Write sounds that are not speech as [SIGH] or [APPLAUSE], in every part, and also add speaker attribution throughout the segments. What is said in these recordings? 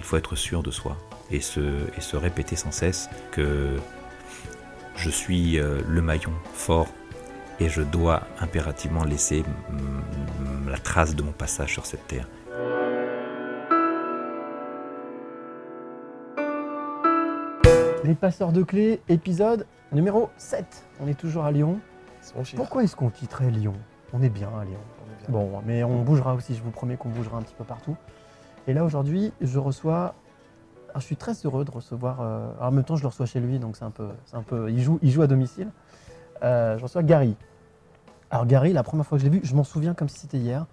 Speaker 1: Il faut être sûr de soi et se, et se répéter sans cesse que je suis euh, le maillon fort et je dois impérativement laisser la trace de mon passage sur cette terre.
Speaker 2: Les passeurs de clés, épisode numéro 7. On est toujours à Lyon. Pourquoi est-ce qu'on quitterait Lyon? On est bien à Lyon.
Speaker 3: On est bien.
Speaker 2: Bon, mais on bougera aussi, je vous promets qu'on bougera un petit peu partout. Et là aujourd'hui, je reçois. alors, je suis très heureux de recevoir. euh, alors, en même temps, je le reçois chez lui, donc c'est un peu. c'est un peu il, joue, il joue à domicile. Euh, je reçois Gary. Alors, Gary, la première fois que je l'ai vu, je m'en souviens comme si c'était hier.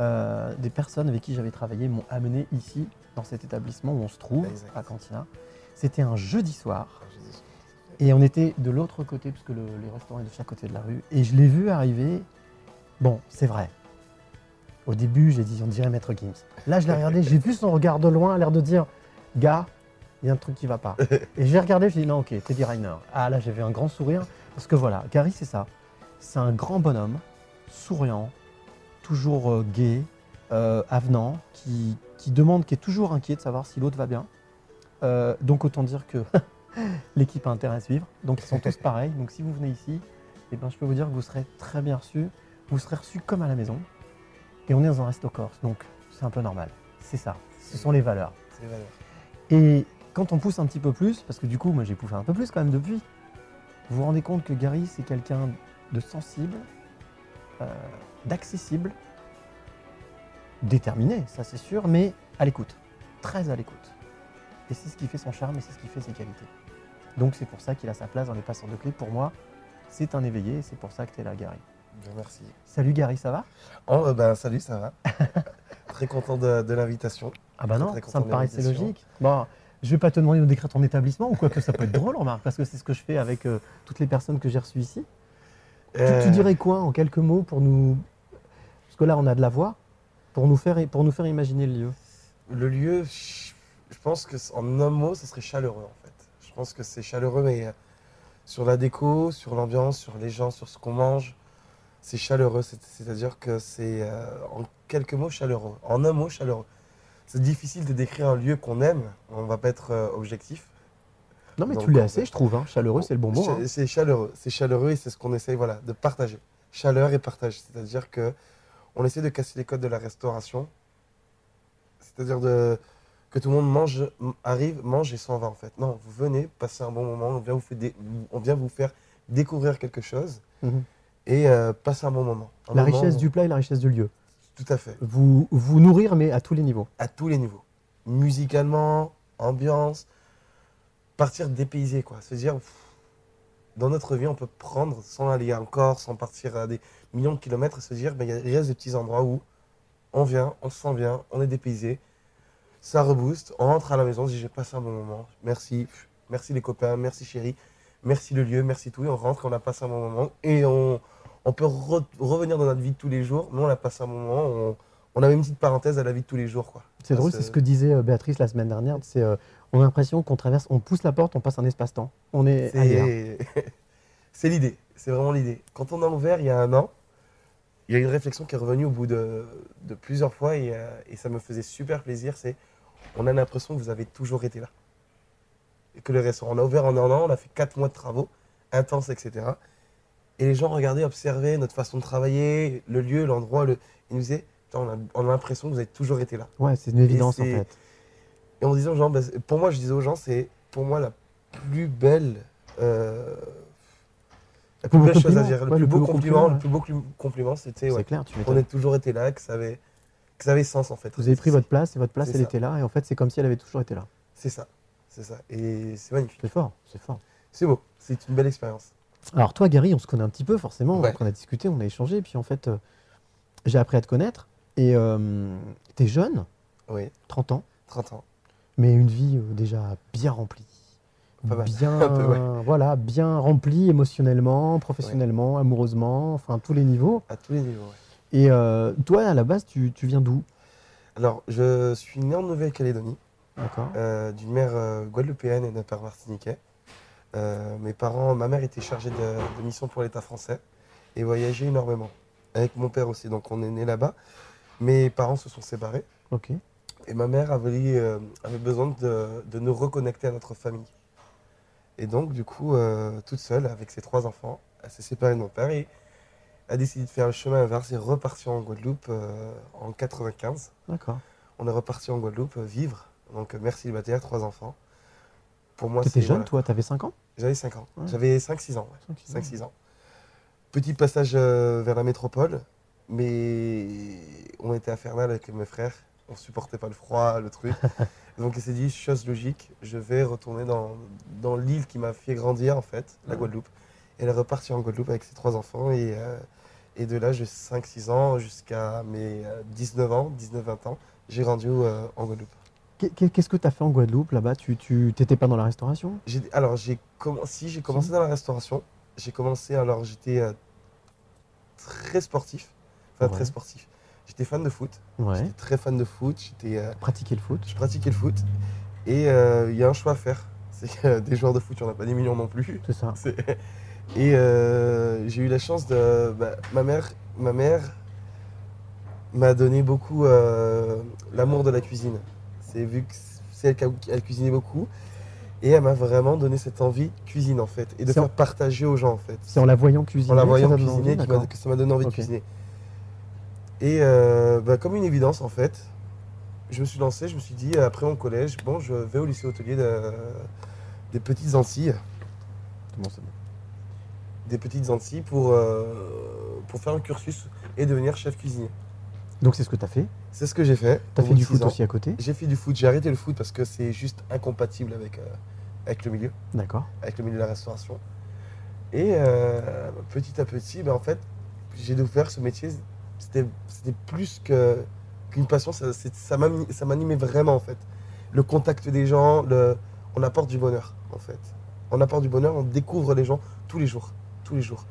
Speaker 2: euh, des personnes avec qui j'avais travaillé m'ont amené ici, dans cet établissement où on se trouve,
Speaker 3: Exact.
Speaker 2: à Cantina. C'était un jeudi soir. Et on était de l'autre côté, puisque le, les restaurants est de chaque côté de la rue. Et je l'ai vu arriver. Bon, c'est vrai. Au début, j'ai dit, on dirait Maître Gims. Là, je l'ai regardé, j'ai [LAUGHS] vu son regard de loin, l'air de dire, gars, il y a un truc qui va pas. Et j'ai regardé, j'ai dit, non, ok, Teddy Reiner. Ah, là, j'avais un grand sourire. Parce que voilà, Gary, c'est ça. C'est un grand bonhomme, souriant, toujours euh, gai, euh, avenant, qui, qui demande, qui est toujours inquiet de savoir si l'autre va bien. Euh, donc, autant dire que [LAUGHS] l'équipe a intérêt à suivre. Donc ils sont tous [LAUGHS] pareils. Donc si vous venez ici, eh ben, je peux vous dire que vous serez très bien reçus. Vous serez reçus comme à la maison. Et on est dans un resto corse, donc c'est un peu normal. C'est ça. Ce sont les valeurs.
Speaker 3: C'est les valeurs.
Speaker 2: Et quand on pousse un petit peu plus, parce que du coup, moi j'ai poussé un peu plus quand même depuis, vous vous rendez compte que Gary, c'est quelqu'un de sensible, euh, d'accessible, déterminé, ça c'est sûr, mais à l'écoute, très à l'écoute. Et c'est ce qui fait son charme et c'est ce qui fait ses qualités. Donc c'est pour ça qu'il a sa place dans les passeurs de clés. Pour moi, c'est un éveillé et c'est pour ça que tu es là, Gary.
Speaker 3: Merci.
Speaker 2: Salut Gary, ça va?
Speaker 3: Oh, euh, ben, salut, ça va [LAUGHS] Très content de, de l'invitation.
Speaker 2: Ah bah
Speaker 3: Très,
Speaker 2: non, ça me paraissait logique. Bon, je vais pas te demander de décrire ton établissement ou quoi que ça peut être drôle, remarque, parce que c'est ce que je fais avec euh, toutes les personnes que j'ai reçues ici. Tu-
Speaker 3: Euh,
Speaker 2: Tu, dirais quoi en quelques mots pour nous... Parce que là, on a de la voix, pour nous faire, pour nous faire imaginer le lieu?
Speaker 3: Le lieu, je pense que en un mot, ce serait chaleureux en fait. Je pense que c'est chaleureux, mais sur la déco, sur l'ambiance, sur les gens, sur ce qu'on mange, c'est chaleureux. C'est- C'est-à-dire que c'est euh, en quelques mots chaleureux. En un mot, chaleureux. C'est difficile de décrire un lieu qu'on aime. On va pas être euh, objectif.
Speaker 2: Non mais
Speaker 3: Donc,
Speaker 2: tu
Speaker 3: on
Speaker 2: assez, je trouve. hein. Chaleureux, c'est le bon mot. Hein.
Speaker 3: C'est chaleureux, c'est chaleureux et c'est ce qu'on essaye voilà, de partager. Chaleur et partage, c'est-à-dire que on essaie de casser les codes de la restauration, c'est-à-dire de que tout le monde mange, arrive, mange et s'en va en fait. Non, vous venez, passer un bon moment, on vient vous, faire dé- on vient vous faire découvrir quelque chose
Speaker 2: Mhm.
Speaker 3: Et euh, passer un bon moment. Un
Speaker 2: La
Speaker 3: moment
Speaker 2: richesse
Speaker 3: où-
Speaker 2: du plat et la richesse du lieu.
Speaker 3: Tout à fait,
Speaker 2: Vous, vous nourrir, mais à tous les niveaux.
Speaker 3: à tous les niveaux. Musicalement, ambiance, partir dépaysé quoi. Se dire, pff, dans notre vie, on peut prendre sans aller encore, sans partir à des millions de kilomètres et se dire, ben, il y a- il reste des petits endroits où on vient, on se sent bien, on est dépaysé, ça rebooste, on rentre à la maison, on se dit, j'ai passé un bon moment, merci, pff, merci les copains, merci chérie, merci le lieu, merci tout, et on rentre, on a passé un bon moment et on, on peut re- revenir dans notre vie de tous les jours, mais on a passé un moment, on, on a même une petite parenthèse à la vie de tous les jours. quoi.
Speaker 2: C'est drôle, c'est ce que disait euh, Béatrice la semaine dernière. C'est, euh, on a l'impression qu'on traverse, on pousse la porte, on passe un espace-temps. On est.
Speaker 3: C'est [LAUGHS] c'est l'idée, c'est vraiment l'idée. Quand on a ouvert il y a un an, il y a une réflexion qui est revenue au bout de, de plusieurs fois et, euh, et ça me faisait super plaisir. C'est on a l'impression que vous avez toujours été là. Et que le restaurant, on a ouvert en un an, on a fait quatre mois de travaux intenses, etc. Et les gens regardaient, observaient notre façon de travailler, le lieu, l'endroit, le... ils nous disaient, on a, on a l'impression que vous avez toujours été là.
Speaker 2: Ouais, c'est une évidence en fait.
Speaker 3: Et on disait aux gens, bah, pour moi, je disais aux gens, c'est pour moi la plus belle, euh, la plus belle chose à dire, le
Speaker 2: Ouais,
Speaker 3: plus beau compliment, le plus beau compliment, c'était ouais,
Speaker 2: clair, tu m'étonnes.
Speaker 3: ait toujours été là, que ça avait, que ça avait sens en fait.
Speaker 2: Vous avez pris votre place et votre place, elle
Speaker 3: ça.
Speaker 2: était là. Et en fait, c'est comme si elle avait toujours été là.
Speaker 3: C'est ça, c'est ça, et c'est magnifique.
Speaker 2: C'est fort, c'est fort.
Speaker 3: C'est beau, c'est une belle expérience.
Speaker 2: Alors toi, Gary, on se connaît un petit peu forcément.
Speaker 3: Ouais.
Speaker 2: On a discuté, on a échangé. Et puis en fait, euh, j'ai appris à te connaître. Et euh, t'es jeune,
Speaker 3: Oui,
Speaker 2: 30 ans.
Speaker 3: 30 ans.
Speaker 2: Mais une vie euh, déjà bien remplie.
Speaker 3: Pas mal.
Speaker 2: Bien, [LAUGHS]
Speaker 3: peu, ouais.
Speaker 2: voilà, bien remplie émotionnellement, professionnellement, amoureusement, enfin tous les niveaux.
Speaker 3: À tous les niveaux.
Speaker 2: Et euh, toi, à la base, tu, tu viens d'où?
Speaker 3: Alors, je suis né en Nouvelle-Calédonie,
Speaker 2: D'accord.
Speaker 3: d'une mère guadeloupéenne et d'un père martiniquais. Euh, mes parents, ma mère était chargée de, de mission pour l'État français et voyageait énormément. Avec mon père aussi, donc on est né là-bas. Mes parents se sont séparés
Speaker 2: Ok.
Speaker 3: et ma mère avait, euh, avait besoin de, de nous reconnecter à notre famille. Et donc, du coup, euh, toute seule, avec ses trois enfants, elle s'est séparée de mon père et a décidé de faire le chemin inverse et repartir en Guadeloupe en 95.
Speaker 2: D'accord.
Speaker 3: On est reparti en Guadeloupe vivre. Donc, mère célibataire, trois enfants. Pour moi,
Speaker 2: Tu étais
Speaker 3: c'est-
Speaker 2: jeune,
Speaker 3: voilà.
Speaker 2: toi, t'avais 5 ans?
Speaker 3: J'avais 5 ans.
Speaker 2: Ouais.
Speaker 3: J'avais 5-6 ans. ouais.
Speaker 2: Cinq, six ans.
Speaker 3: 5-6 ans. Petit passage euh, vers la métropole, mais on était infernal avec mes frères. On supportait pas le froid, le truc. [LAUGHS] Donc il s'est dit, chose logique, je vais retourner dans, dans l'île qui m'a fait grandir, en fait, la. Guadeloupe. Et elle est repartie en Guadeloupe avec ses trois enfants. Et, euh, et de là, j'ai 5-6 ans jusqu'à mes euh, 19 ans, 19-20 ans, j'ai grandi euh, en Guadeloupe.
Speaker 2: Qu'est- qu'est- Qu'est-ce que tu as fait en Guadeloupe là-bas? Tu t'étais pas dans la restauration?
Speaker 3: Alors, j'ai si, j'ai commencé dans la restauration. J'ai commencé, alors j'étais euh, très sportif. Enfin,
Speaker 2: Ouais.
Speaker 3: très sportif. J'étais fan de foot.
Speaker 2: Ouais.
Speaker 3: J'étais très fan de foot. J'étais, euh,
Speaker 2: Pratiquer le foot
Speaker 3: je pratiquais le foot. Et euh, il y a un choix à faire. [LAUGHS] C'est que euh, des joueurs de foot, il n'y en a pas des millions non plus.
Speaker 2: C'est ça. [LAUGHS]
Speaker 3: Et euh, j'ai eu la chance de. bah, ma mère, ma mère m'a donné beaucoup euh, l'amour de la cuisine. C'est vu que c'est elle qui a- elle cuisinait beaucoup. Et elle m'a vraiment donné cette envie de cuisine en fait. Et de
Speaker 2: en-
Speaker 3: faire partager aux gens en fait.
Speaker 2: C'est en la voyant cuisiner
Speaker 3: En la voyant cuisiner
Speaker 2: envie,
Speaker 3: que ça m'a donné envie de cuisiner. Et euh, bah, comme une évidence en fait, je me suis lancé, je me suis dit après mon collège, bon je vais au lycée hôtelier de- des Petites Antilles
Speaker 2: bon, bon.
Speaker 3: des petites Antilles pour, euh, pour faire un cursus et devenir chef cuisinier.
Speaker 2: Donc c'est ce que tu as fait.
Speaker 3: C'est ce que j'ai fait.
Speaker 2: Tu as fait du foot
Speaker 3: ans.
Speaker 2: aussi à côté.
Speaker 3: J'ai fait du foot, j'ai arrêté le foot parce que c'est juste incompatible avec, euh, avec le milieu,
Speaker 2: D'accord.
Speaker 3: avec le milieu de la restauration. Et euh, petit à petit, ben, en fait, j'ai découvert ce métier, c'était plus qu'une passion, ça, ça m'animait vraiment en fait. Le contact des gens, le, on apporte du bonheur en fait. On apporte du bonheur, on découvre les gens tous les jours, tous les jours.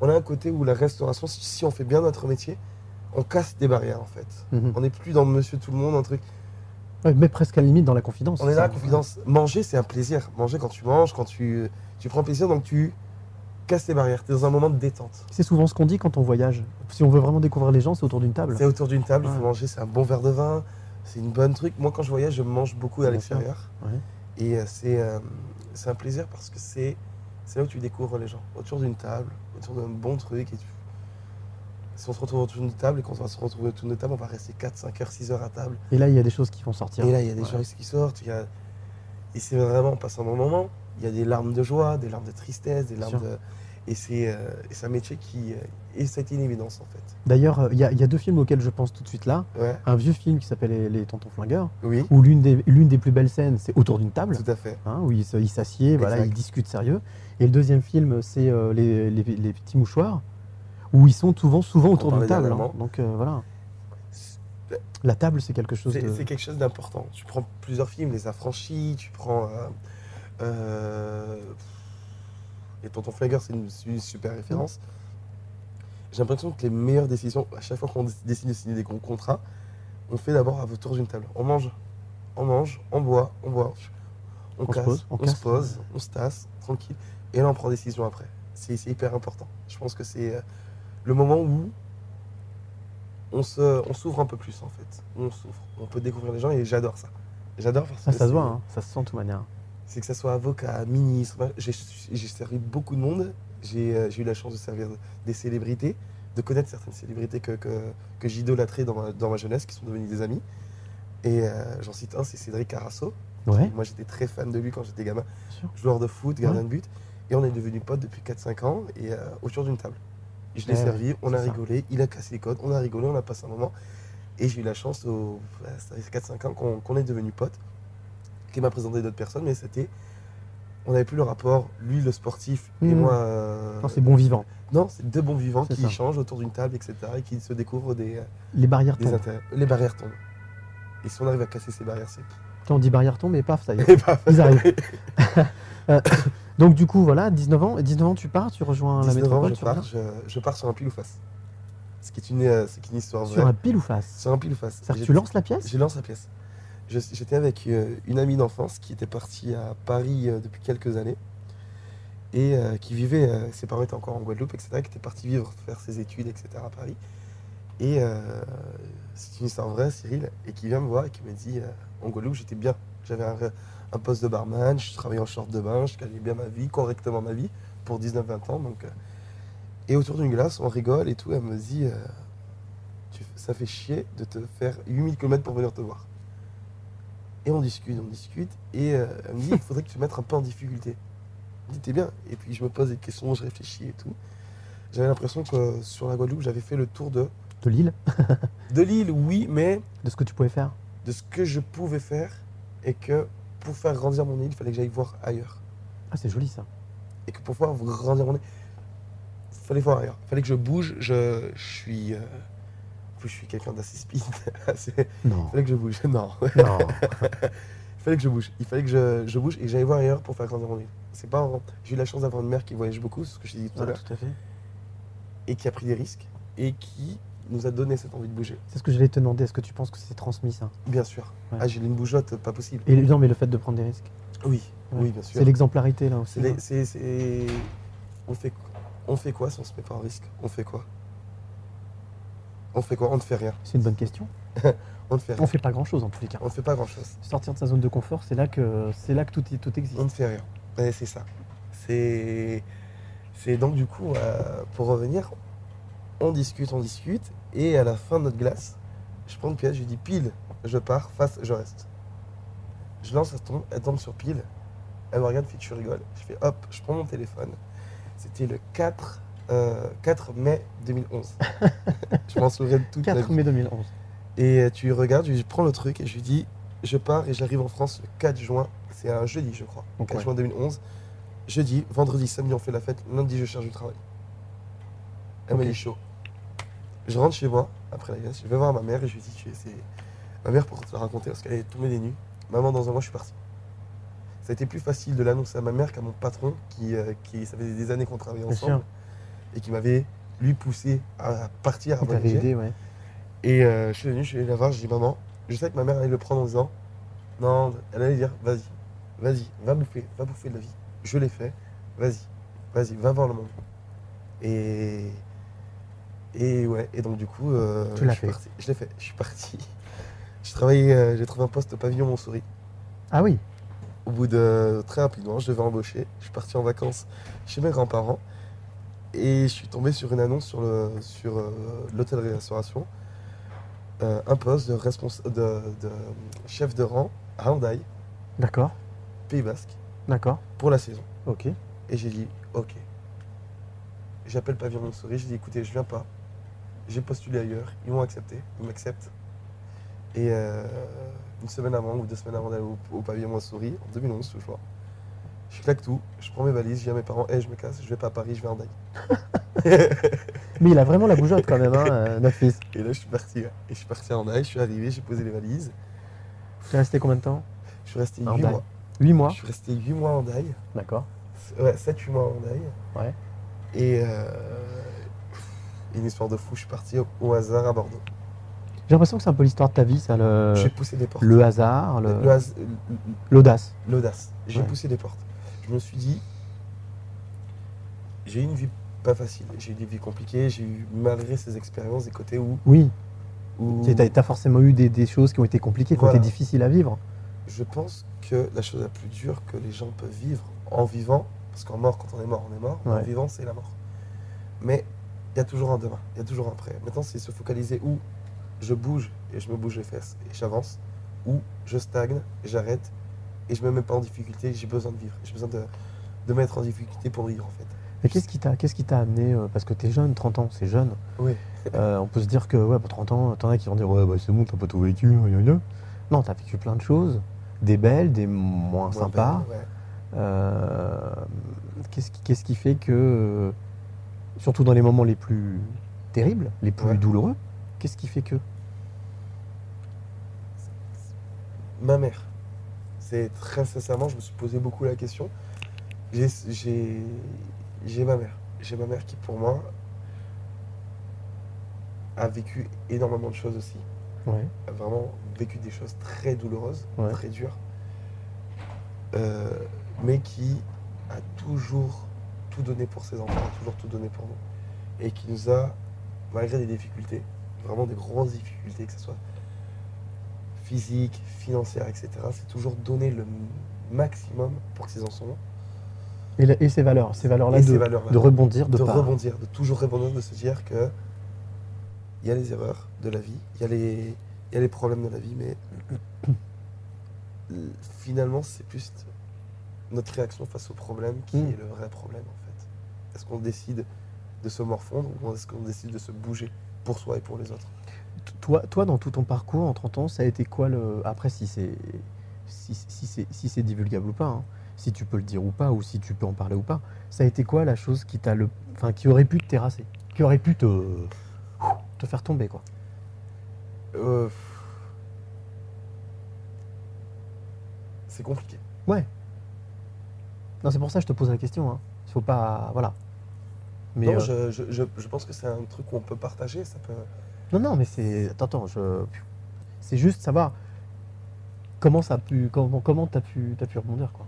Speaker 3: On a un côté où la restauration, si on fait bien notre métier, on casse des barrières en fait.
Speaker 2: Mhm.
Speaker 3: On n'est plus dans Monsieur Tout le Monde, un truc.
Speaker 2: Ouais, mais presque à la limite dans la confidence.
Speaker 3: On est dans la confidence. Manger, c'est un plaisir. Manger quand tu manges, quand tu, tu prends plaisir, donc tu casses tes barrières. Tu es dans un moment de détente.
Speaker 2: C'est souvent ce qu'on dit quand on voyage. Si on veut vraiment découvrir les gens, c'est autour d'une table.
Speaker 3: C'est autour d'une table, il faut manger, c'est un bon verre de vin, c'est une bonne truc. Moi, quand je voyage, je mange beaucoup à l'extérieur.
Speaker 2: Ouais.
Speaker 3: Et euh, c'est euh, c'est un plaisir parce que c'est c'est là où tu découvres les gens. Autour d'une table, autour d'un bon truc. Et tu- Si on se retrouve autour d'une table et qu'on va se retrouver autour d'une table, on va rester 4, 5 heures, 6 heures à table.
Speaker 2: Et là, il y a des choses qui vont sortir.
Speaker 3: Et là, il y a des
Speaker 2: Ouais.
Speaker 3: gens qui sortent. il y a- Et c'est vraiment, on passe un bon moment. Il y a des larmes de joie, des larmes de tristesse, des larmes de. Et c'est euh, c'est un métier qui. euh, Et été une évidence en fait.
Speaker 2: D'ailleurs, euh, il y, a- il y a deux films auxquels je pense tout de suite là.
Speaker 3: Ouais,
Speaker 2: Un vieux film qui s'appelle Les, Les Tontons Flingueurs,
Speaker 3: oui,
Speaker 2: où l'une des, des plus belles scènes, c'est autour d'une table,
Speaker 3: tout à fait.
Speaker 2: hein, où ils ils s'assiedent, voilà, ils discutent sérieux. Et le deuxième film, c'est euh, les, les- les petits mouchoirs, où ils sont souvent, souvent autour d'une table. hein. Donc euh, voilà, la table, c'est quelque chose
Speaker 3: C'est
Speaker 2: de.
Speaker 3: quelque chose d'important. Tu prends plusieurs films, Les Affranchis, tu prends. Euh, euh, et Tonton Flingueur, c'est une, super référence. J'ai l'impression que les meilleures décisions, à chaque fois qu'on dé- décide de signer des gros contrats, on fait d'abord autour d'une table. On mange, on mange, on boit, on boit, on,
Speaker 2: On se
Speaker 3: casse,
Speaker 2: pose, on
Speaker 3: on,
Speaker 2: casse.
Speaker 3: se pose, on se tasse, tranquille. Et là, on prend décision après. C'est c'est hyper important. Je pense que c'est euh, le moment où on se- on s'ouvre un peu plus en fait. On s'ouvre. On peut découvrir les gens et j'adore ça. J'adore parce
Speaker 2: Ah,
Speaker 3: que
Speaker 2: ça se voit, hein, ça se sent de toute manière.
Speaker 3: C'est que ça soit avocat, ministre. J'ai servi beaucoup de monde. J'ai euh, j'ai eu la chance de servir des célébrités, de connaître certaines célébrités que, que, que j'idolâtrais dans ma, dans ma jeunesse, qui sont devenues des amis. Et euh, j'en cite un, c'est Cédric Carasso.
Speaker 2: Ouais,
Speaker 3: Moi, j'étais très fan de lui quand j'étais gamin. Joueur de foot, gardien de but. Et on est devenus potes depuis 4-5 ans et euh, autour d'une table. Je l'ai
Speaker 2: Ouais,
Speaker 3: servi, on a
Speaker 2: ça.
Speaker 3: rigolé, il a cassé les codes, on a rigolé, on a passé un moment. Et j'ai eu la chance, au, ouais, ça fait 4-5 ans qu'on est devenus potes, qui m'a présenté d'autres personnes, mais c'était. On n'avait plus le rapport, lui le sportif et
Speaker 2: Mhm.
Speaker 3: moi. euh,
Speaker 2: Non, c'est bon vivant.
Speaker 3: non, c'est deux bons vivants qui
Speaker 2: ça.
Speaker 3: échangent autour d'une table, etc. et qui se découvrent des, euh,
Speaker 2: Les barrières
Speaker 3: des
Speaker 2: tombent.
Speaker 3: Les barrières tombent. Et si on arrive à casser ces barrières, c'est
Speaker 2: on dit barrière tombe et paf, ça y est.
Speaker 3: Et paf.
Speaker 2: Ils arrivent. [LAUGHS] [LAUGHS] Euh, donc du coup, voilà, 19 ans. Et 19 ans, tu pars, tu rejoins la
Speaker 3: 19 ans,
Speaker 2: métropole,
Speaker 3: je pars, je, je pars sur un pile ou face. Ce qui est une, euh, c'est une histoire vraie.
Speaker 2: sur un pile ou face.
Speaker 3: Sur un pile ou face.
Speaker 2: C'est-à-dire que tu lances la pièce
Speaker 3: Je lance la pièce. J'étais avec euh, une amie d'enfance qui était partie à Paris euh, depuis quelques années et qui vivait, ses parents étaient encore en Guadeloupe, etc., qui était partie vivre, faire ses études, etc., à Paris. Et c'est une histoire vraie, Cyril, et qui vient me voir et qui me dit en Guadeloupe, j'étais bien. J'avais un, un poste de barman, je travaillais en short de bain, je gagnais bien ma vie, correctement ma vie, pour 19-20 ans. Donc, euh, et autour d'une glace, on rigole et tout. Elle me dit euh, Tu- Ça fait chier de te faire 8000 km pour venir te voir. Et on discute, on discute. Et euh, elle me dit Il faudrait que tu te mettes un peu en difficulté. Je me dis T'es bien. Et puis je me pose des questions, je réfléchis et tout. J'avais l'impression que sur la Guadeloupe, j'avais fait le tour de,
Speaker 2: de l'île, [LAUGHS]
Speaker 3: de l'île, oui, mais
Speaker 2: de ce que tu pouvais faire.
Speaker 3: de ce que je pouvais faire. Et que pour faire grandir mon île, il fallait que j'aille voir ailleurs.
Speaker 2: Ah, c'est joli ça.
Speaker 3: et que pour pouvoir grandir mon nez, il fallait voir ailleurs. Il fallait que je bouge. Je, je suis. euh, en plus, je suis quelqu'un d'assez speed. [LAUGHS]
Speaker 2: Non.
Speaker 3: Il fallait que je bouge. [LAUGHS] Non.
Speaker 2: Non. [LAUGHS]
Speaker 3: Il fallait que je bouge. Il fallait que je, je bouge et que j'aille voir ailleurs pour faire grandir mon île. C'est pas. J'ai eu la chance d'avoir une mère qui voyage beaucoup, c'est ce que je t'ai dit tout à
Speaker 2: Voilà,
Speaker 3: l'heure,
Speaker 2: tout à fait.
Speaker 3: et qui a pris des risques et qui nous a donné cette envie de bouger.
Speaker 2: C'est ce que j'allais te demander. Est-ce que tu penses que c'est transmis ça?
Speaker 3: Bien sûr.
Speaker 2: Ouais.
Speaker 3: Ah, j'ai une bougeotte, pas possible.
Speaker 2: Et non, mais le fait de prendre des risques.
Speaker 3: Oui,
Speaker 2: Ouais.
Speaker 3: oui, bien sûr.
Speaker 2: C'est l'exemplarité là aussi. Hein.
Speaker 3: On, fait... on fait quoi si on se met pas en risque? On fait quoi? On fait quoi? On ne fait rien.
Speaker 2: C'est une bonne question. [LAUGHS]
Speaker 3: On ne fait rien.
Speaker 2: On fait pas grand chose en tous les cas.
Speaker 3: On ne fait pas grand chose.
Speaker 2: Sortir de sa zone de confort, c'est là que c'est là que tout, tout existe.
Speaker 3: On ne fait rien. C'est ça. C'est. C'est donc du coup, euh, pour revenir, on discute, on discute, et à la fin de notre glace, je prends une pièce, je lui dis pile, je pars, face, je reste. Je lance, elle tombe, elle tombe sur pile, elle me regarde, fait que je rigole. Je fais hop, je prends mon téléphone. C'était le 4, euh, 4 mai 2011. [LAUGHS] je m'en souviens de toute ma
Speaker 2: 4
Speaker 3: vie.
Speaker 2: mai 2011.
Speaker 3: Et euh, tu regardes, je lui prends le truc et je lui dis je pars et j'arrive en France le 4 juin. C'est un jeudi, je crois.
Speaker 2: Donc,
Speaker 3: 4
Speaker 2: ouais.
Speaker 3: juin 2011. Jeudi, vendredi, samedi, on fait la fête. Lundi, je cherche du travail. Elle m'a dit chaud. Je rentre chez moi, après la glace, je vais voir ma mère et je lui dis tu es- c'est ma mère pour te la raconter parce qu'elle est tombée des nues. Maman, dans un mois, je suis parti. Ça a été plus facile de l'annoncer à ma mère qu'à mon patron qui, euh, qui, ça faisait des années qu'on travaillait ensemble et qui m'avait lui poussé à partir, à voyager.
Speaker 2: aidé, ouais.
Speaker 3: Et euh, je suis venu, je suis allé la voir, je dis maman, je sais que ma mère allait le prendre en disant non, elle allait dire vas-y, vas-y, va bouffer, va bouffer de la vie. Je l'ai fait, vas-y, vas-y, va voir le monde. Et et ouais, et donc du coup, euh,
Speaker 2: Tu l'as
Speaker 3: je suis
Speaker 2: fait.
Speaker 3: parti. Je l'ai fait, je suis parti. [LAUGHS] J'ai travaillé, euh, j'ai trouvé un poste au pavillon Montsouris.
Speaker 2: Ah oui.
Speaker 3: Au bout de très rapidement, je devais embaucher. Je suis parti en vacances chez mes grands-parents et je suis tombé sur une annonce sur le sur euh, l'hôtellerie-restauration. Euh, un poste de, respons- de, de chef de rang à Handaï,
Speaker 2: D'accord.
Speaker 3: Pays Basque,
Speaker 2: D'accord.
Speaker 3: pour la saison.
Speaker 2: Ok.
Speaker 3: Et j'ai dit ok. J'appelle Pavillon Montsouris, j'ai dit écoutez, je viens pas. J'ai postulé ailleurs, ils m'ont accepté, ils m'acceptent. Et euh, une semaine avant ou deux semaines avant d'aller au, au Pavillon Montsouris, en 2011 toujours, je claque tout, je prends mes valises, je dis à mes parents, hé je me casse, je vais pas à Paris, je vais à Handaï. [LAUGHS]
Speaker 2: Mais il a vraiment la bougeotte quand même, hein, euh, notre fils.
Speaker 3: Et là je suis parti, ouais. et je suis parti à Handaï, je suis arrivé, j'ai posé les valises,
Speaker 2: Tu es resté combien de temps?
Speaker 3: Je suis resté
Speaker 2: À
Speaker 3: 8
Speaker 2: Handaï.
Speaker 3: mois.
Speaker 2: 8 mois?
Speaker 3: Je suis resté 8 mois à Handaï,
Speaker 2: D'accord.
Speaker 3: ouais, 7-8 mois à Handaï.
Speaker 2: Ouais.
Speaker 3: Et euh, une histoire de fou, je suis parti au, au hasard à Bordeaux.
Speaker 2: J'ai l'impression que c'est un peu l'histoire de ta vie, ça, le,
Speaker 3: J'ai poussé des portes.
Speaker 2: le hasard, le-
Speaker 3: Le
Speaker 2: l'audace.
Speaker 3: L'audace. J'ai
Speaker 2: Ouais.
Speaker 3: poussé des portes. Je me suis dit, j'ai eu une vie pas facile. J'ai eu des vies compliquées. J'ai eu, malgré ces expériences, des côtés où,
Speaker 2: Oui.
Speaker 3: où
Speaker 2: Tu as, forcément eu des, des choses qui ont été compliquées, qui ont été difficiles à vivre.
Speaker 3: je pense que la chose la plus dure que les gens peuvent vivre en vivant, parce qu'en mort, quand on est mort, on est mort. En vivant, c'est la mort. Mais il y a toujours un demain. Il y a toujours un après. Maintenant, c'est se focaliser où je bouge et je me bouge les fesses et j'avance, ou je stagne j'arrête et je me mets pas en difficulté. J'ai besoin de vivre. J'ai besoin de, de mettre en difficulté pour vivre, en fait.
Speaker 2: Mais qu'est-ce qui t'a qu'est-ce qui t'a amené euh, Parce que tu es jeune, 30 ans, c'est jeune.
Speaker 3: Oui.
Speaker 2: Euh, on peut se dire que, ouais, pour 30 ans, t'en as qui vont dire, ouais, bah, c'est bon, t'as pas tout vécu. Non, t'as vécu plein de choses, des belles, des moins
Speaker 3: Moins
Speaker 2: sympas.
Speaker 3: ouais.
Speaker 2: Euh, qu'est-ce qui, qu'est-ce qui fait que, surtout dans les moments les plus terribles, les plus
Speaker 3: Ouais.
Speaker 2: douloureux, qu'est-ce qui fait que?
Speaker 3: Ma mère. C'est très sincèrement, je me suis posé beaucoup la question. J'ai- ma mère. J'ai ma mère qui, pour moi, a vécu énormément de choses aussi.
Speaker 2: Ouais.
Speaker 3: A vraiment vécu des choses très douloureuses,
Speaker 2: Ouais.
Speaker 3: très dures. Euh, mais qui a toujours tout donné pour ses enfants, toujours tout donné pour nous. Et qui nous a, malgré des difficultés, vraiment des grosses difficultés, que ce soit physiques, financières, etc., c'est toujours donné le maximum pour que ses enfants
Speaker 2: Et, la- et ces valeurs, ces valeurs-là de, de rebondir, de,
Speaker 3: rebondir, de toujours rebondir, de se dire que il y a les erreurs de la vie, il y, a les- y a les problèmes de la vie, mais finalement, c'est plus notre réaction face au problème qui
Speaker 2: Mm.
Speaker 3: est le vrai problème en fait. Est-ce qu'on décide de se morfondre ou est-ce qu'on décide de se bouger pour soi et pour les autres?
Speaker 2: Toi, toi, dans tout ton parcours en 30 ans, ça a été quoi le. Après, si c'est si, si c'est si c'est divulgable ou pas, hein, si tu peux le dire ou pas, ou si tu peux en parler ou pas, ça a été quoi la chose qui t'a le. Enfin, qui aurait pu te terrasser? Qui aurait pu te. te faire tomber, quoi?
Speaker 3: Euh, C'est compliqué.
Speaker 2: Ouais. Non, c'est pour ça que je te pose la question. Hein. Il faut pas. Voilà. Mais.
Speaker 3: non,
Speaker 2: euh,
Speaker 3: je, je- je- pense que c'est un truc qu'on peut partager. Ça peut...
Speaker 2: Non, non, mais c'est. Attends, attends, je. C'est juste savoir comment ça a pu. Comment comment t'as pu, t'as pu rebondir, quoi.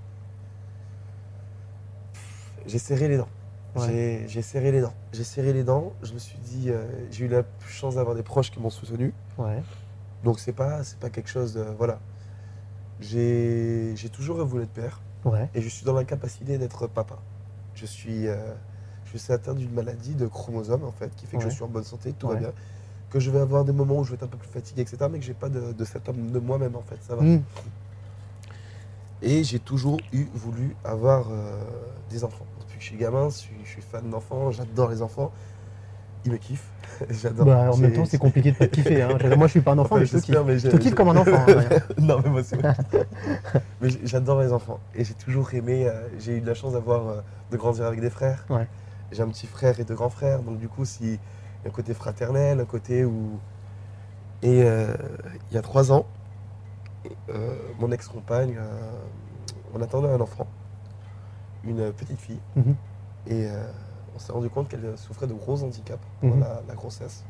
Speaker 3: J'ai serré les dents.
Speaker 2: Ouais.
Speaker 3: J'ai- serré les dents. J'ai serré les dents. Je me suis dit, euh, j'ai eu la chance d'avoir des proches qui m'ont soutenu.
Speaker 2: Ouais.
Speaker 3: Donc c'est pas, c'est pas quelque chose de, voilà. J'ai j'ai toujours voulu être père
Speaker 2: Ouais.
Speaker 3: et je suis dans l'incapacité d'être papa. Je suis, euh, je suis atteint d'une maladie de chromosome en fait, qui fait que
Speaker 2: Ouais.
Speaker 3: je suis en bonne santé, tout
Speaker 2: Ouais.
Speaker 3: va bien. Que je vais avoir des moments où je vais être un peu plus fatigué, etc. Mais que j'ai pas de, de cet homme de moi-même en fait, ça va.
Speaker 2: Mm.
Speaker 3: Et j'ai toujours eu voulu avoir euh, des enfants. Depuis que je suis gamin, je suis, je suis fan d'enfants, j'adore les enfants. Ils me kiffent. [LAUGHS] j'adore.
Speaker 2: Bah, en même temps, c'est compliqué de pas te [LAUGHS] kiffer. Hein. Je- Moi, je suis pas un enfant,
Speaker 3: Enfin,
Speaker 2: mais je te kiffe. Je te comme un enfant. hein, [LAUGHS]
Speaker 3: non, mais moi aussi. moi. mais j'adore les enfants. Et j'ai toujours aimé. euh, j'ai eu de la chance d'avoir, euh, de grandir avec des frères.
Speaker 2: Ouais.
Speaker 3: J'ai un petit frère et deux grands frères. Donc, du coup, si, il y a un côté fraternel, un côté où. Et euh, il y a trois ans, euh, mon ex-compagne, on attendait un enfant, une petite fille.
Speaker 2: Mhm.
Speaker 3: Et on s'est rendu compte qu'elle souffrait de gros handicaps pendant
Speaker 2: Mhm.
Speaker 3: la, la grossesse.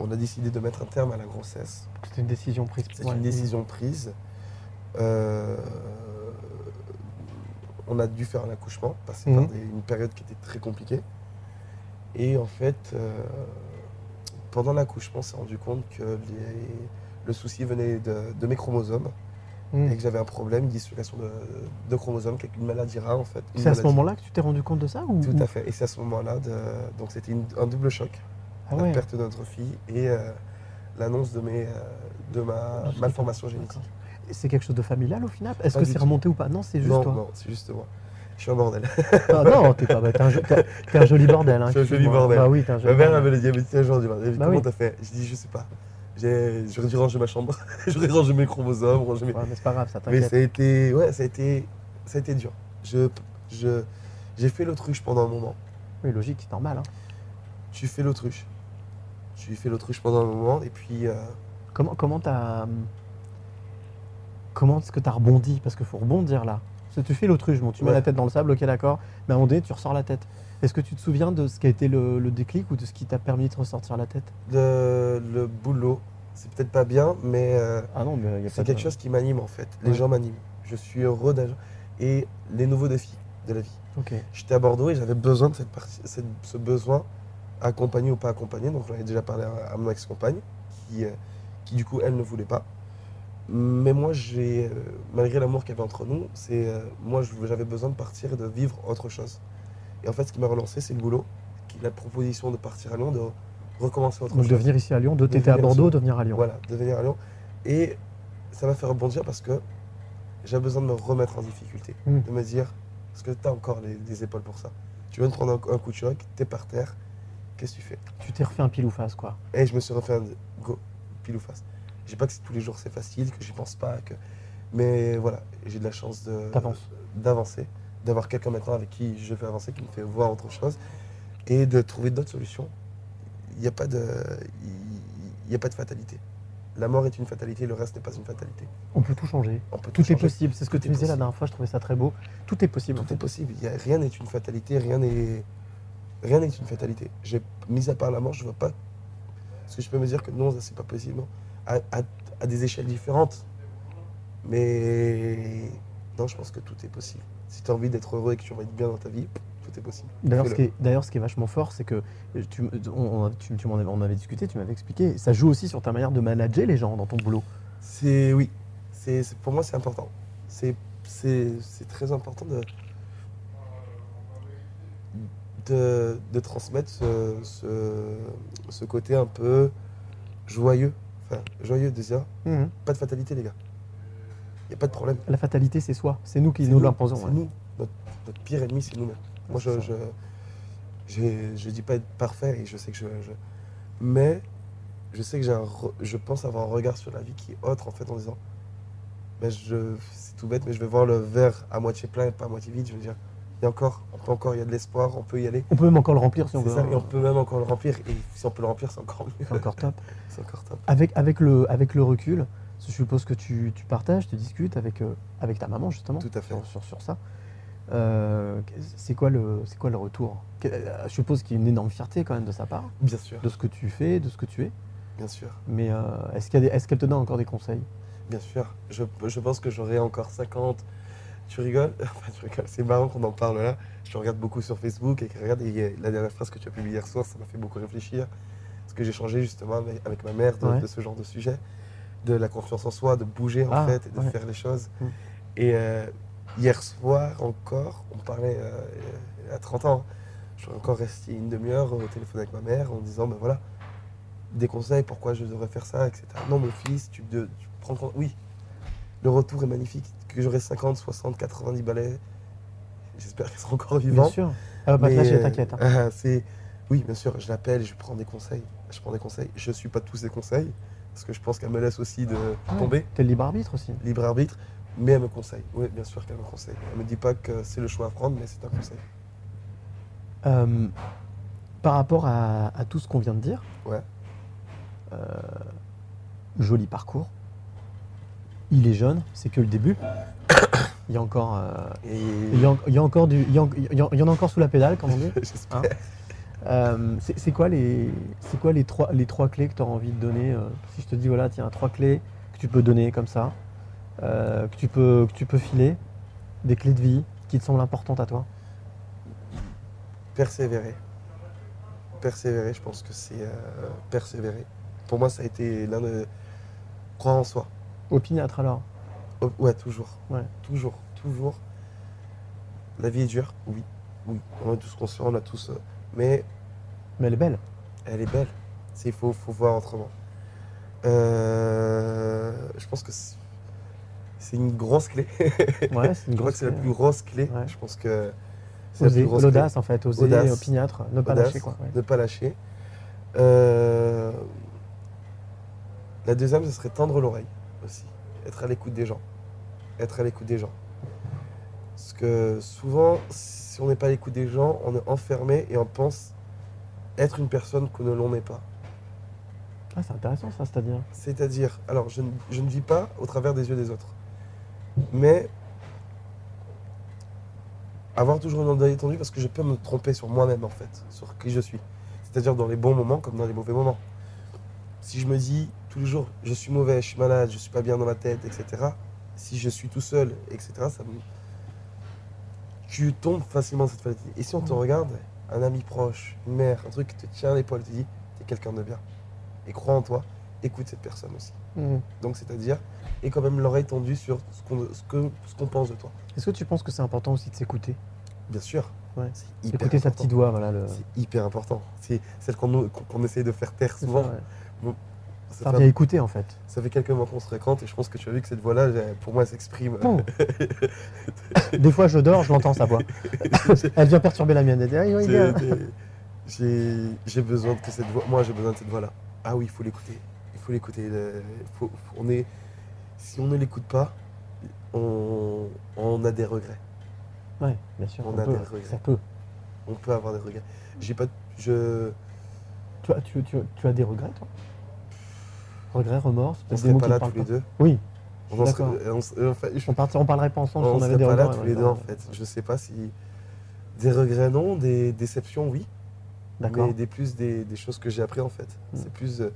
Speaker 3: On a décidé de mettre un terme à la grossesse.
Speaker 2: C'était une décision prise.
Speaker 3: C'est
Speaker 2: Ouais.
Speaker 3: une décision prise. Euh, on a dû faire un accouchement, passer
Speaker 2: Mhm.
Speaker 3: par des- une période qui était très compliquée. Et en fait, euh, pendant l'accouchement, on s'est rendu compte que les- le souci venait de, de mes chromosomes
Speaker 2: Mm.
Speaker 3: et que j'avais un problème, une dyslocation de, de chromosomes, qui est une maladie rare en fait.
Speaker 2: C'est à ce moment-là que tu t'es rendu compte de ça ou...
Speaker 3: Tout à fait. Et c'est à ce moment-là, de... donc c'était un double choc.
Speaker 2: Ah
Speaker 3: la perte de notre fille et euh, l'annonce de, mes, euh, de ma malformation génétique.
Speaker 2: C'est quelque chose de familial au final? Est-ce que
Speaker 3: du
Speaker 2: c'est remonté ou pas? Non, c'est juste
Speaker 3: non,
Speaker 2: toi.
Speaker 3: non, c'est juste moi. Je suis un bordel.
Speaker 2: Ah non, t'es pas. bah, t'es un, un joli bordel. Hein,
Speaker 3: Je suis un joli bordel.
Speaker 2: Bah oui, t'es un joli
Speaker 3: Ma mère
Speaker 2: bordel.
Speaker 3: avait dit, elle me dit, tiens, aujourd'hui,
Speaker 2: Bah
Speaker 3: comment
Speaker 2: oui.
Speaker 3: t'as fait? Je dis, je sais pas. J'ai- J'aurais dû ranger ma chambre, [LAUGHS] j'aurais rangé mes chromosomes, ranger mes...
Speaker 2: Ouais, mais c'est pas grave, ça
Speaker 3: Mais
Speaker 2: t'inquiète.
Speaker 3: ça a été, ouais, ça a été, ça a été dur. Je, je, j'ai fait l'autruche pendant un moment.
Speaker 2: Oui, logique, c'est normal. Hein.
Speaker 3: Tu fais l'autruche. Tu fais l'autruche pendant un moment et puis euh,
Speaker 2: Comment comment t'as. Comment est-ce que t'as rebondi? Parce qu'il faut rebondir là. Parce que tu fais l'autruche, bon, tu mets la tête dans le sable, ok, d'accord. Mais à un moment donné, tu ressors la tête. Est-ce que tu te souviens de ce qui a été le, le déclic ou de ce qui t'a permis de ressortir la tête?
Speaker 3: Le, le boulot, c'est peut-être pas bien, mais euh,
Speaker 2: Ah non, mais
Speaker 3: c'est
Speaker 2: de-
Speaker 3: quelque chose qui m'anime en fait. Les
Speaker 2: Ouais.
Speaker 3: gens m'animent. Je suis heureux d'agir. Et les nouveaux défis de la vie. J'étais à Bordeaux et j'avais besoin de cette partie, cette- ce besoin, accompagné ou pas accompagné. Donc j'en avais déjà parlé à, à mon ex-compagne, qui, euh, qui du coup, elle ne voulait pas. Mais moi, j'ai, euh, malgré l'amour qu'il y avait entre nous, c'est, moi, j'avais besoin de partir et de vivre autre chose. Et en fait, ce qui m'a relancé, c'est le boulot, qui la proposition de partir à Lyon, de recommencer autre
Speaker 2: Donc
Speaker 3: chose.
Speaker 2: de venir ici à Lyon, de
Speaker 3: De
Speaker 2: t'étais à Bordeaux, de venir à Lyon.
Speaker 3: Voilà, de venir à Lyon. Et ça m'a fait rebondir parce que j'ai besoin de me remettre en difficulté.
Speaker 2: Mm.
Speaker 3: De me dire, est-ce que tu as encore les, les épaules pour ça? Tu viens de prendre un, un coup de choc, tu es par terre, qu'est-ce que tu fais?
Speaker 2: Tu t'es refait un pile ou face, quoi.
Speaker 3: Et je me suis refait un go, pile ou face. Je dis pas que tous les jours c'est facile, que j'y pense pas, que... mais voilà, j'ai de la chance d'avancer, d'avoir quelqu'un maintenant avec qui je vais avancer, qui me fait voir autre chose, et de trouver d'autres solutions. Il n'y a, pas de- il y a pas de fatalité. La mort est une fatalité, le reste n'est pas une fatalité.
Speaker 2: On peut tout changer.
Speaker 3: On peut
Speaker 2: Tout est possible. C'est ce que
Speaker 3: Tout
Speaker 2: tu disais la dernière fois. Je trouvais ça très beau. Tout est possible. en
Speaker 3: Tout
Speaker 2: fait.
Speaker 3: est possible. Y a- rien n'est une fatalité, rien n'est rien n'est une fatalité. J'ai mis à part la mort, je vois pas. Parce que je peux me dire que non, ça c'est pas possible. non. À, à- à des échelles différentes. Mais non, je pense que tout est possible. Si tu as envie d'être heureux et que tu as envie bien dans ta vie, tout est possible.
Speaker 2: D'ailleurs, ce, ce qui est vachement fort, c'est que tu, on, tu- avais, on avait discuté, tu m'avais expliqué. Ça joue aussi sur ta manière de manager les gens dans ton boulot.
Speaker 3: C'est oui. C'est pour moi c'est important. C'est très important de de, de transmettre ce, ce, ce côté un peu joyeux, enfin joyeux de dire pas de fatalité les gars. Il y a pas de problème.
Speaker 2: La fatalité, c'est soi. C'est nous qui nous
Speaker 3: nous,
Speaker 2: l'imposons.
Speaker 3: C'est
Speaker 2: ouais.
Speaker 3: nous. Notre, notre pire ennemi c'est nous-mêmes. Moi je je, je dis pas être parfait et je sais que je, je- mais je sais que j'ai un re- je pense avoir un regard sur la vie qui est autre en fait en disant mais je c'est tout bête mais je vais voir le verre à moitié plein et pas à moitié vide. Je veux dire il y a encore on peut encore il y a de l'espoir on peut y aller.
Speaker 2: On peut même encore le remplir si on veut.
Speaker 3: ça, et on peut même encore le remplir. Et si on peut le remplir c'est encore mieux.
Speaker 2: C'est encore top. [LAUGHS]
Speaker 3: c'est encore top.
Speaker 2: Avec, avec, le, avec le recul, je suppose que tu, tu partages, tu discutes avec, euh, avec ta maman justement
Speaker 3: tout à fait.
Speaker 2: sur, sur, sur ça. Euh, c'est quoi, le- c'est quoi le retour? Euh, Je suppose qu'il y a une énorme fierté quand même de sa part,
Speaker 3: bien sûr
Speaker 2: de ce que tu fais, de ce que tu es.
Speaker 3: bien sûr
Speaker 2: Mais euh, est-ce qu'il y a des- est-ce qu'elle te donne encore des conseils?
Speaker 3: Bien sûr, je, je pense que j'aurai encore 50. Tu rigoles? [LAUGHS] Enfin, tu rigoles. C'est marrant qu'on en parle là. Je regarde beaucoup sur Facebook et regarde, et la dernière phrase que tu as publiée hier soir, ça m'a fait beaucoup réfléchir. Parce que j'ai changé justement avec, avec ma mère de,
Speaker 2: Ouais.
Speaker 3: de ce genre de sujet, de la confiance en soi, de bouger en
Speaker 2: Ah,
Speaker 3: fait et de
Speaker 2: ouais.
Speaker 3: faire les choses.
Speaker 2: Mm.
Speaker 3: Et euh, hier soir encore, on parlait euh, a 30 ans, hein. je suis encore resté une demi-heure au téléphone avec ma mère en disant ben voilà, des conseils, pourquoi je devrais faire ça, etc. Non, mon fils, tu, de- tu prends compte. Oui, le retour est magnifique. Que j'aurai 50, 60, 90 balais, j'espère qu'ils seront encore
Speaker 2: Bien
Speaker 3: vivants.
Speaker 2: sûr. Te
Speaker 3: Mais,
Speaker 2: lâcher,
Speaker 3: euh,
Speaker 2: t'inquiète. hein.
Speaker 3: ah, [LAUGHS] c'est... Oui, bien sûr, je l'appelle, je prends des conseils. Je prends des conseils. Je ne suis pas tous des conseils, parce que je pense qu'elle me laisse aussi de
Speaker 2: Ouais.
Speaker 3: tomber,
Speaker 2: T'es le libre arbitre aussi.
Speaker 3: libre arbitre, mais elle me conseille. Oui, bien sûr qu'elle me conseille. Elle me dit pas que c'est le choix à prendre, mais c'est un conseil.
Speaker 2: Euh, par rapport à, à tout ce qu'on vient de dire,
Speaker 3: Ouais.
Speaker 2: euh, joli parcours. Il est jeune, c'est que le début. [COUGHS] Il y a encore, euh,
Speaker 3: Et
Speaker 2: il y a, il y a encore du, il y, a- en a encore sous la pédale, comme on dit. [LAUGHS]
Speaker 3: j'espère.
Speaker 2: Hein c'est quoi les, c'est quoi les trois, les trois clés que tu auras envie de donner Si je te dis voilà, tiens, trois clés que tu peux donner comme ça, euh, que tu peux, que tu peux filer, des clés de vie qui te semblent importantes à toi.
Speaker 3: persévérer. Persévérer, je pense que c'est euh, persévérer. Pour moi, ça a été l'un de. Croire en soi.
Speaker 2: Opiniâtre alors.
Speaker 3: Oh, ouais, toujours.
Speaker 2: Ouais.
Speaker 3: Toujours, toujours. La vie est dure, oui. Oui, on est tous conscients, on a tous. euh, mais
Speaker 2: Mais elle est belle.
Speaker 3: elle est belle. Il faut, faut voir autrement. Euh, je pense que c'est une grosse clé.
Speaker 2: Ouais, c'est une [LAUGHS]
Speaker 3: je crois que c'est la plus grosse clé.
Speaker 2: Ouais.
Speaker 3: Je pense que c'est la plus
Speaker 2: Oser,
Speaker 3: grosse clé.
Speaker 2: l'audace en fait, oser,
Speaker 3: Audace.
Speaker 2: opiniâtre, ne pas
Speaker 3: Audace,
Speaker 2: lâcher quoi. ouais.
Speaker 3: Ne pas lâcher. Euh, La deuxième, ce serait tendre l'oreille aussi. Être à l'écoute des gens. Être à l'écoute des gens. Parce que souvent, si on n'est pas à l'écoute des gens, on est enfermé et on pense être une personne que l'on n'est pas.
Speaker 2: Ah, c'est intéressant ça, c'est-à-dire.
Speaker 3: C'est-à-dire, alors je ne, je ne vis pas au travers des yeux des autres, mais avoir toujours une oreille étendue parce que je peux me tromper sur moi-même en fait, sur qui je suis. C'est-à-dire dans les bons moments comme dans les mauvais moments. Si je me dis tous les jours je suis mauvais, je suis malade, je suis pas bien dans ma tête, etc. Si je suis tout seul, etc. Ça me... Tu tombes facilement dans cette fatalité. Et si on te regarde, un ami proche, une mère, un truc qui te tient à l'épaule, te dit t'es quelqu'un de bien. Et crois en toi, écoute cette personne aussi.
Speaker 2: Mhm.
Speaker 3: Donc, c'est-à-dire, et quand même l'oreille tendue sur ce qu'on ce que- ce qu'on pense de toi.
Speaker 2: Est-ce que tu penses que c'est important aussi de s'écouter?
Speaker 3: Bien sûr.
Speaker 2: Ouais. Écouter sa
Speaker 3: important.
Speaker 2: petite voix, voilà. Le...
Speaker 3: C'est hyper important. C'est celle qu'on qu'on essaye de faire taire souvent.
Speaker 2: ça, ouais.
Speaker 3: Bon,
Speaker 2: Ça écouter en fait.
Speaker 3: ça fait quelques mois qu'on se fréquente et je pense que tu as vu que cette voix-là, pour moi, elle s'exprime. [LAUGHS]
Speaker 2: Des fois, je dors, je l'entends sa voix. [LAUGHS] Elle vient perturber la mienne. Elle dit, ah, oui,
Speaker 3: J'ai besoin de que cette voix. Moi, j'ai besoin de cette voix-là. Ah oui, il faut l'écouter. Il faut l'écouter. Faut- on est, si on ne l'écoute pas, on, on a des regrets.
Speaker 2: Ouais, bien sûr.
Speaker 3: On
Speaker 2: on
Speaker 3: a
Speaker 2: peut,
Speaker 3: des regrets.
Speaker 2: ça peut.
Speaker 3: On peut avoir des regrets. J'ai pas. Je.
Speaker 2: Tu as, tu, tu- tu as des regrets, toi? Regret, remords,
Speaker 3: On serait pas là tous les
Speaker 2: pas.
Speaker 3: deux.
Speaker 2: Oui,
Speaker 3: On en serait- on s- en fait, je-
Speaker 2: on, part- on parlerait pas ensemble si
Speaker 3: on
Speaker 2: on avait
Speaker 3: serait
Speaker 2: des
Speaker 3: pas là
Speaker 2: regrets.
Speaker 3: tous les deux en fait. Je sais pas si. Des regrets non, des déceptions oui.
Speaker 2: D'accord.
Speaker 3: Mais des plus des, des choses que j'ai appris en fait.
Speaker 2: Mm.
Speaker 3: C'est plus. euh,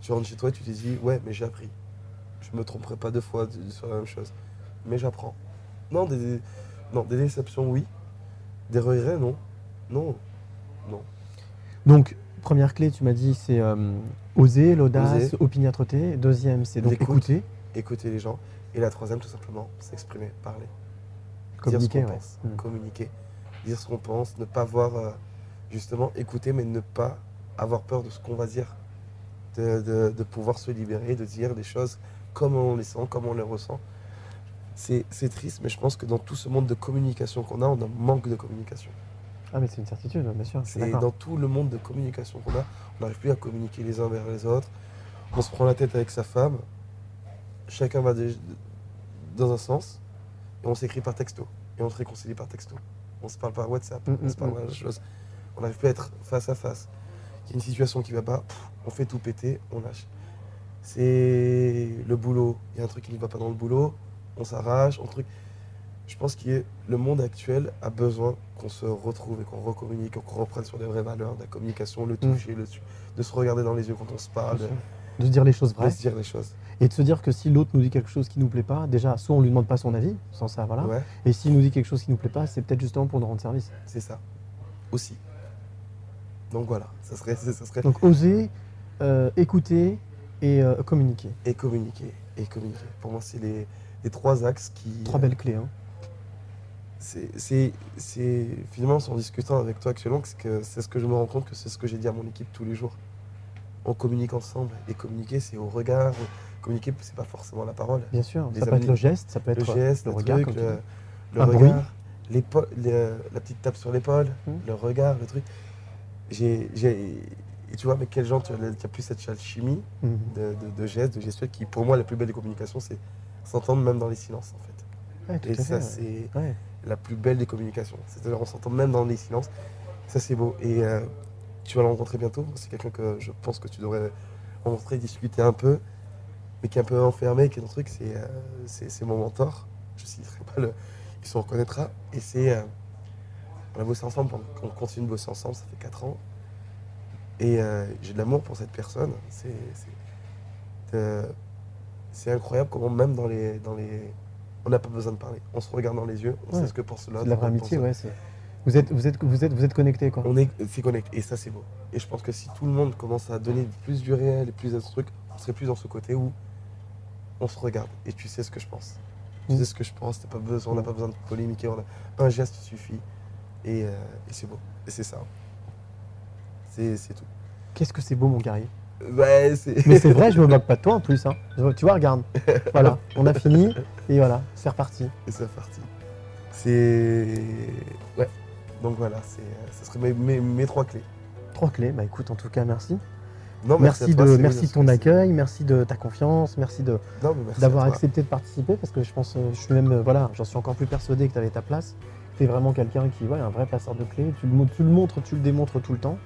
Speaker 3: tu rentres chez toi, tu te dis, ouais, mais j'ai appris. Je me tromperai pas deux fois sur la même chose. Mais j'apprends. Non, des, non, des déceptions oui. Des regrets non. Non.
Speaker 2: Donc, première clé, tu m'as dit, c'est euh, oser, l'audace, opiniâtreté. Deuxième, c'est donc écouter,
Speaker 3: Écouter les gens. Et la troisième, tout simplement, s'exprimer, parler.
Speaker 2: communiquer.
Speaker 3: dire ce qu'on
Speaker 2: ouais.
Speaker 3: pense,
Speaker 2: Mm.
Speaker 3: communiquer, dire ce qu'on pense, ne pas avoir, euh, justement, écouter, mais ne pas avoir peur de ce qu'on va dire, de, de- de pouvoir se libérer, de dire des choses comme on les sent, comme on les ressent. C'est triste, mais je pense que dans tout ce monde de communication qu'on a, on a un manque de communication.
Speaker 2: Ah, mais c'est une certitude, bien sûr.
Speaker 3: C'est dans tout le monde de communication qu'on a, on n'arrive plus à communiquer les uns vers les autres. On se prend la tête avec sa femme, chacun va dans un sens, et on s'écrit par texto, et on se réconcilie par texto. On se parle par WhatsApp,
Speaker 2: Mm,
Speaker 3: on se
Speaker 2: mm,
Speaker 3: parle
Speaker 2: mm.
Speaker 3: par la chose. On n'arrive plus à être face à face. Il y a une situation qui va pas, pff, on fait tout péter, on lâche. C'est le boulot, il y a un truc qui ne va pas dans le boulot, on s'arrache, on truc. Je pense que le monde actuel a besoin qu'on se retrouve et qu'on recommunique, qu'on reprenne sur les vraies valeurs de la communication, le toucher, le, de se regarder dans les yeux quand on se parle, de.
Speaker 2: De se dire les choses
Speaker 3: de
Speaker 2: vraies.
Speaker 3: se dire les choses.
Speaker 2: Et de se dire que si l'autre nous dit quelque chose qui nous plaît pas, déjà, soit on lui demande pas son avis, sans ça, voilà.
Speaker 3: Ouais,
Speaker 2: Et s'il nous dit quelque chose qui nous plaît pas, c'est peut-être justement pour nous rendre service.
Speaker 3: c'est ça. Aussi. Donc voilà, ça serait, [LAUGHS] ça serait
Speaker 2: Donc oser, euh, écouter et euh, communiquer.
Speaker 3: et communiquer. Et communiquer. Pour moi, c'est les, les trois axes qui.
Speaker 2: Trois belles clés. Hein.
Speaker 3: C'est, finalement, en discutant avec toi actuellement, que c'est, que c'est ce que je me rends compte que c'est ce que j'ai dit à mon équipe tous les jours. On communique ensemble. Et communiquer, c'est au regard. Communiquer, c'est pas forcément la parole.
Speaker 2: Bien sûr,
Speaker 3: Les
Speaker 2: ça peut
Speaker 3: amis-
Speaker 2: être le geste, ça peut
Speaker 3: Le
Speaker 2: être
Speaker 3: geste,
Speaker 2: le
Speaker 3: le,
Speaker 2: regard,
Speaker 3: truc, le, le regard, le- la petite tape sur l'épaule,
Speaker 2: Hmm.
Speaker 3: le regard, le truc. J'ai- et tu vois, avec quel genre tu as, plus cette alchimie
Speaker 2: Mhm.
Speaker 3: de, de, de gestes, de gestuels qui, pour moi, la plus belle des communications, c'est s'entendre même dans les silences, en fait.
Speaker 2: Ouais,
Speaker 3: Et ça, c'est
Speaker 2: Ouais.
Speaker 3: la plus belle des communications. C'est-à-dire, on s'entend même dans les silences. Ça, c'est beau. Et euh, tu vas le rencontrer bientôt. C'est quelqu'un que je pense que tu devrais rencontrer, discuter un peu, mais qui est un peu enfermé, qui est dans le truc. C'est euh, mon mentor. Je ne citerai pas le. Il se reconnaîtra. Et c'est. euh, on a bossé ensemble, on continue de bosser ensemble, ça fait 4 ans. Et euh, j'ai de l'amour pour cette personne. C'est. c'est- euh, C'est incroyable comment même dans les, dans les, on n'a pas besoin de parler. On se regarde dans les yeux, on
Speaker 2: Ouais.
Speaker 3: sait ce que pense l'autre.
Speaker 2: C'est de la vraie amitié,
Speaker 3: pense-
Speaker 2: ouais. c'est- Vous êtes, vous êtes, vous êtes, vous êtes connectés, quoi.
Speaker 3: On est, c'est connecté et ça c'est beau. Et je pense que si tout le monde commence à donner plus du réel et plus de ce truc, on serait plus dans ce côté où on se regarde et tu sais ce que je pense. Tu
Speaker 2: Mm.
Speaker 3: sais ce que je pense. t'as pas besoin, on n'a pas besoin de polémiquer. On a un geste suffit et, euh, et c'est beau. Et c'est ça. C'est, c'est tout.
Speaker 2: Qu'est-ce que c'est beau, mon guerrier.
Speaker 3: Ouais.
Speaker 2: Mais c'est vrai, je me [LAUGHS] moque pas de toi en plus. Hein. Tu vois, regarde. Voilà, on a fini et voilà, c'est reparti.
Speaker 3: Et c'est parti. C'est. Ouais. Donc voilà, c'est, ce serait mes, mes, mes trois clés.
Speaker 2: Trois clés. Bah écoute, en tout cas, merci.
Speaker 3: Non,
Speaker 2: merci
Speaker 3: toi,
Speaker 2: de, merci de ton accueil, merci de ta confiance, merci d'avoir accepté de participer parce que je pense, euh, je suis même, euh, voilà, j'en suis encore plus persuadé que tu avais ta place. Tu es vraiment quelqu'un qui, ouais, un vrai passeur de clés. Tu le, mo- tu le montres, tu le démontres tout le temps.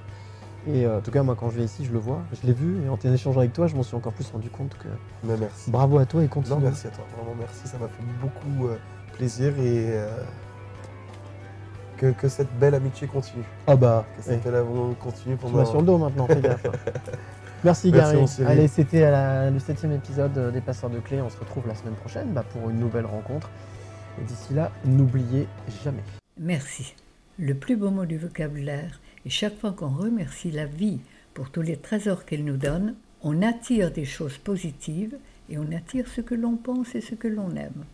Speaker 2: Et euh, en tout cas, moi, quand je viens ici, je le vois, je l'ai vu. Et en échangeant avec toi, je m'en suis encore plus rendu compte que
Speaker 3: Mais merci.
Speaker 2: bravo à toi et continue.
Speaker 3: Non, merci à toi. Vraiment, merci. Ça m'a fait beaucoup euh, plaisir et euh, que, que cette belle amitié continue.
Speaker 2: Ah bah,
Speaker 3: Que cette belle amour continue
Speaker 2: tu
Speaker 3: pendant.
Speaker 2: m'as sur le dos maintenant, fais gaffe. hein. [LAUGHS] Merci
Speaker 3: Merci,
Speaker 2: Gary.
Speaker 3: Cyril.
Speaker 2: Allez, c'était le septième épisode des Passeurs de Clés. On se retrouve la semaine prochaine bah, pour une nouvelle rencontre. Et d'ici là, n'oubliez jamais.
Speaker 4: Merci. Le plus beau mot du vocabulaire est chaque fois qu'on remercie la vie pour tous les trésors qu'elle nous donne, on attire des choses positives et on attire ce que l'on pense et ce que l'on aime.